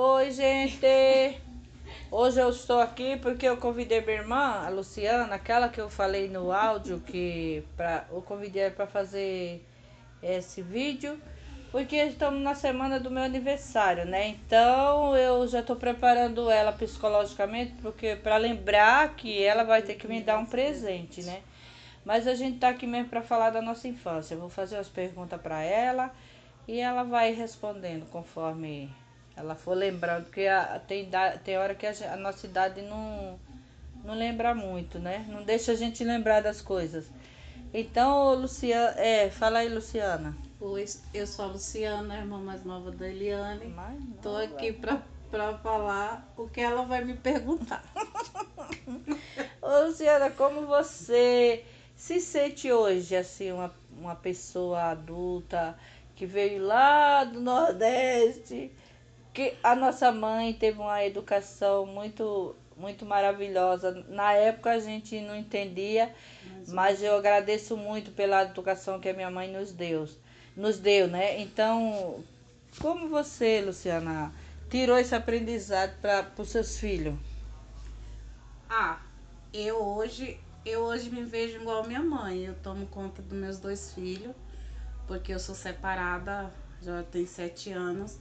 Oi, gente! Hoje eu estou aqui porque eu convidei minha irmã, a Luciana, aquela que eu falei no áudio, que pra, eu convidei para fazer esse vídeo, porque estamos na semana do meu aniversário, né? Então eu já estou preparando ela psicologicamente, porque para lembrar que ela vai ter que me dar um presente, né? Mas a gente tá aqui mesmo para falar da nossa infância. Eu vou fazer umas perguntas para ela e ela vai respondendo conforme ela for lembrando, porque a, tem, tem hora que a, a, nossa idade não, não lembra muito, né? Não deixa a gente lembrar das coisas. Então, Luciana, é, fala aí, Luciana. Oi, eu sou a Luciana, irmã mais nova da Eliane. Estou aqui para falar o que ela vai me perguntar. Ô, Luciana, como você se sente hoje, assim, uma, uma pessoa adulta que veio lá do Nordeste, que a nossa mãe teve uma educação muito muito maravilhosa. Na época a gente não entendia, mas eu agradeço muito pela educação que a minha mãe nos deu, nos deu, né? Então, como você, Luciana, tirou esse aprendizado para os seus filhos? Ah, eu hoje eu hoje me vejo igual minha mãe. Eu tomo conta dos meus dois filhos, porque eu sou separada já tem sete anos.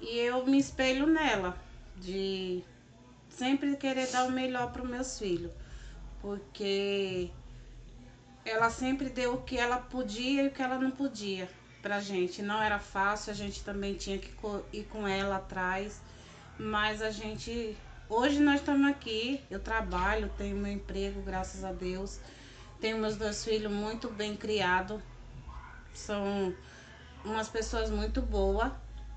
E eu me espelho nela, de sempre querer dar o melhor para os meus filhos. Porque ela sempre deu o que ela podia e o que ela não podia pra gente. Não era fácil, a gente também tinha que ir com ela atrás. Mas a gente. Hoje nós estamos aqui, eu trabalho, tenho meu emprego, graças a Deus. Tenho meus dois filhos muito bem criados. São umas pessoas muito boas.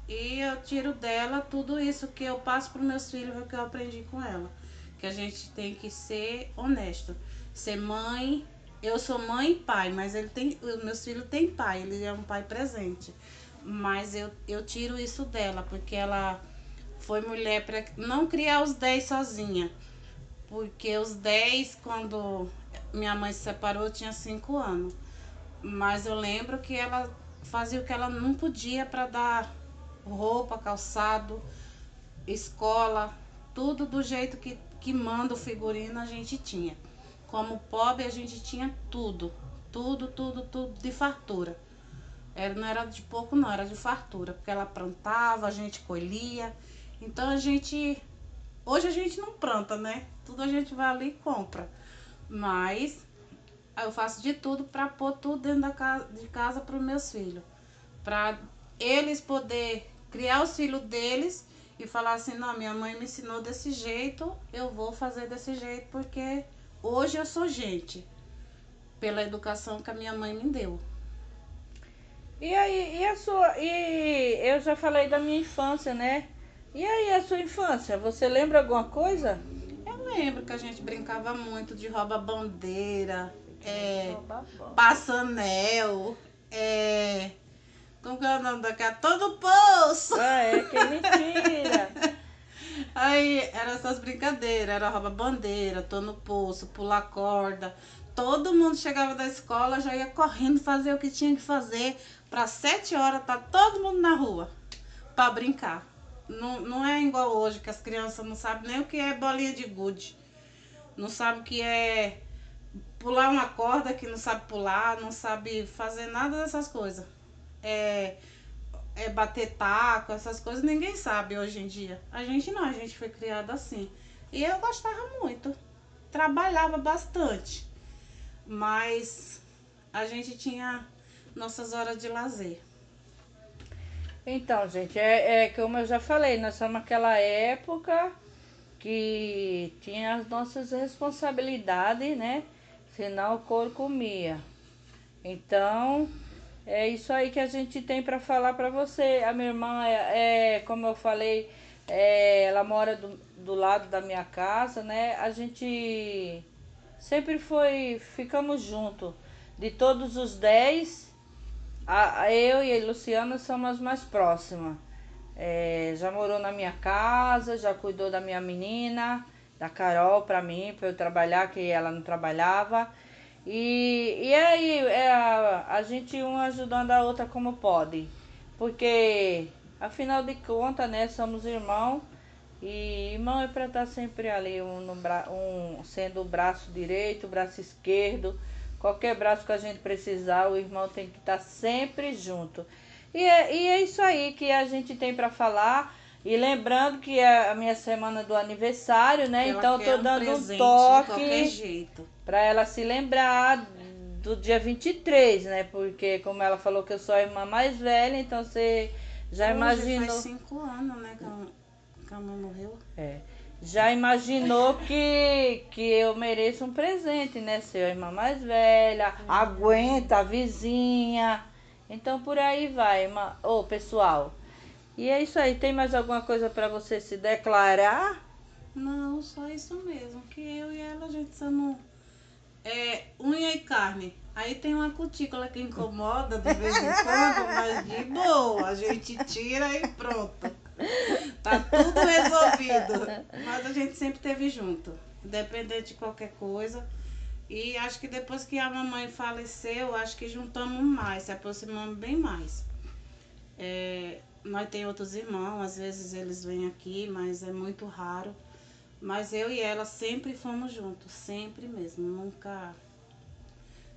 E eu tiro dela tudo isso que eu passo para meus filhos, que eu aprendi com ela. Que a gente tem que ser honesto. Ser mãe, eu sou mãe e pai, mas ele tem, meus filhos têm pai, ele é um pai presente. Mas eu, eu tiro isso dela, porque ela foi mulher para não criar os 10 sozinha. Porque os 10, quando minha mãe se separou, eu tinha 5 anos. Mas eu lembro que ela fazia o que ela não podia para dar roupa, calçado, escola, tudo do jeito que, que manda o figurino a gente tinha. Como pobre a gente tinha tudo, tudo, tudo, tudo de fartura. Era, não era de pouco não, era de fartura, porque ela plantava, a gente colhia. Então a gente, hoje a gente não planta, né? Tudo a gente vai ali e compra. Mas eu faço de tudo para pôr tudo dentro da casa, de casa para os meus filhos. Para eles poder criar os filhos deles e falar assim, não, minha mãe me ensinou desse jeito, eu vou fazer desse jeito porque hoje eu sou gente pela educação que a minha mãe me deu. E aí, e a sua, e eu já falei da minha infância, né? E aí, a sua infância, você lembra alguma coisa? Eu lembro que a gente brincava muito de rouba bandeira, é, passa anel, é, como que é o nome daquela? Todo poço! Ah, é, que mentira! Aí eram essas brincadeiras, era rouba bandeira, tô no poço, pular corda. Todo mundo chegava da escola, já ia correndo fazer o que tinha que fazer. Para sete horas tá todo mundo na rua para brincar. Não, não é igual hoje, que as crianças não sabem nem o que é bolinha de gude. Não sabem o que é pular uma corda que não sabe pular, não sabe fazer nada dessas coisas é, é bater taco, essas coisas, ninguém sabe hoje em dia. A gente não, a gente foi criada assim. E eu gostava muito. Trabalhava bastante. Mas a gente tinha nossas horas de lazer. Então, gente, é, é como eu já falei, nós somos aquela época que tinha as nossas responsabilidades, né? Senão o couro comia. Então, é isso aí que a gente tem para falar para você. A minha irmã é, é como eu falei, é, ela mora do, do lado da minha casa, né? A gente sempre foi, ficamos juntos. De todos os dez, a, a eu e a Luciana somos as mais próximas. É, já morou na minha casa, já cuidou da minha menina, da Carol para mim, para eu trabalhar, que ela não trabalhava. E, e aí é a, a gente uma ajudando a outra como pode. Porque Afinal de contas, né, somos irmãos. E irmão é para estar sempre ali, um, um, sendo o braço direito, o braço esquerdo, qualquer braço que a gente precisar, o irmão tem que estar sempre junto. E é, e é isso aí que a gente tem para falar. E lembrando que é a minha semana do aniversário, né? Ela então quer tô dando um, um toque para ela se lembrar do dia 23, né? Porque como ela falou que eu sou a irmã mais velha, então você já Hoje imaginou. Faz cinco anos, né? Que a, que a mãe morreu. É. Já imaginou que, que eu mereço um presente, né? Ser a irmã mais velha, aguenta a vizinha. Então por aí vai, irmã. Ô, pessoal. E é isso aí. Tem mais alguma coisa para você se declarar? Não, só isso mesmo. Que eu e ela, a gente somos é, unha e carne. Aí tem uma cutícula que incomoda de vez em quando, mas de boa, a gente tira e pronto. Tá tudo resolvido. Mas a gente sempre teve junto, independente de qualquer coisa. E acho que depois que a mamãe faleceu, acho que juntamos mais, se aproximamos bem mais. É, nós tem outros irmãos, às vezes eles vêm aqui, mas é muito raro. Mas eu e ela sempre fomos juntos, sempre mesmo, nunca.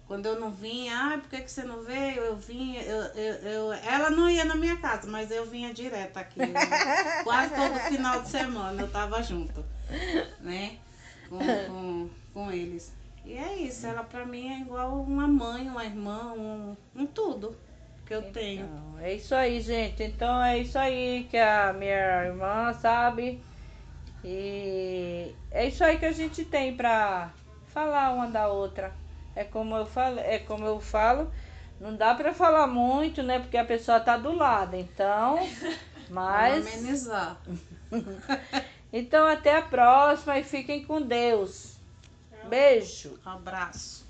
Quando eu não vinha, ah, por que, que você não veio? Eu vinha, eu, eu, eu, ela não ia na minha casa, mas eu vinha direto aqui. né? Quase todo final de semana eu tava junto, né? Com, com, com eles. E é isso, ela pra mim é igual uma mãe, uma irmã, um, um tudo que eu tenho. Então, é isso aí, gente. Então é isso aí que a minha irmã sabe. E é isso aí que a gente tem pra falar uma da outra. É como eu falo, é como eu falo, não dá pra falar muito, né? Porque a pessoa tá do lado. Então, mas Vamos amenizar. então até a próxima e fiquem com Deus. Beijo. Abraço.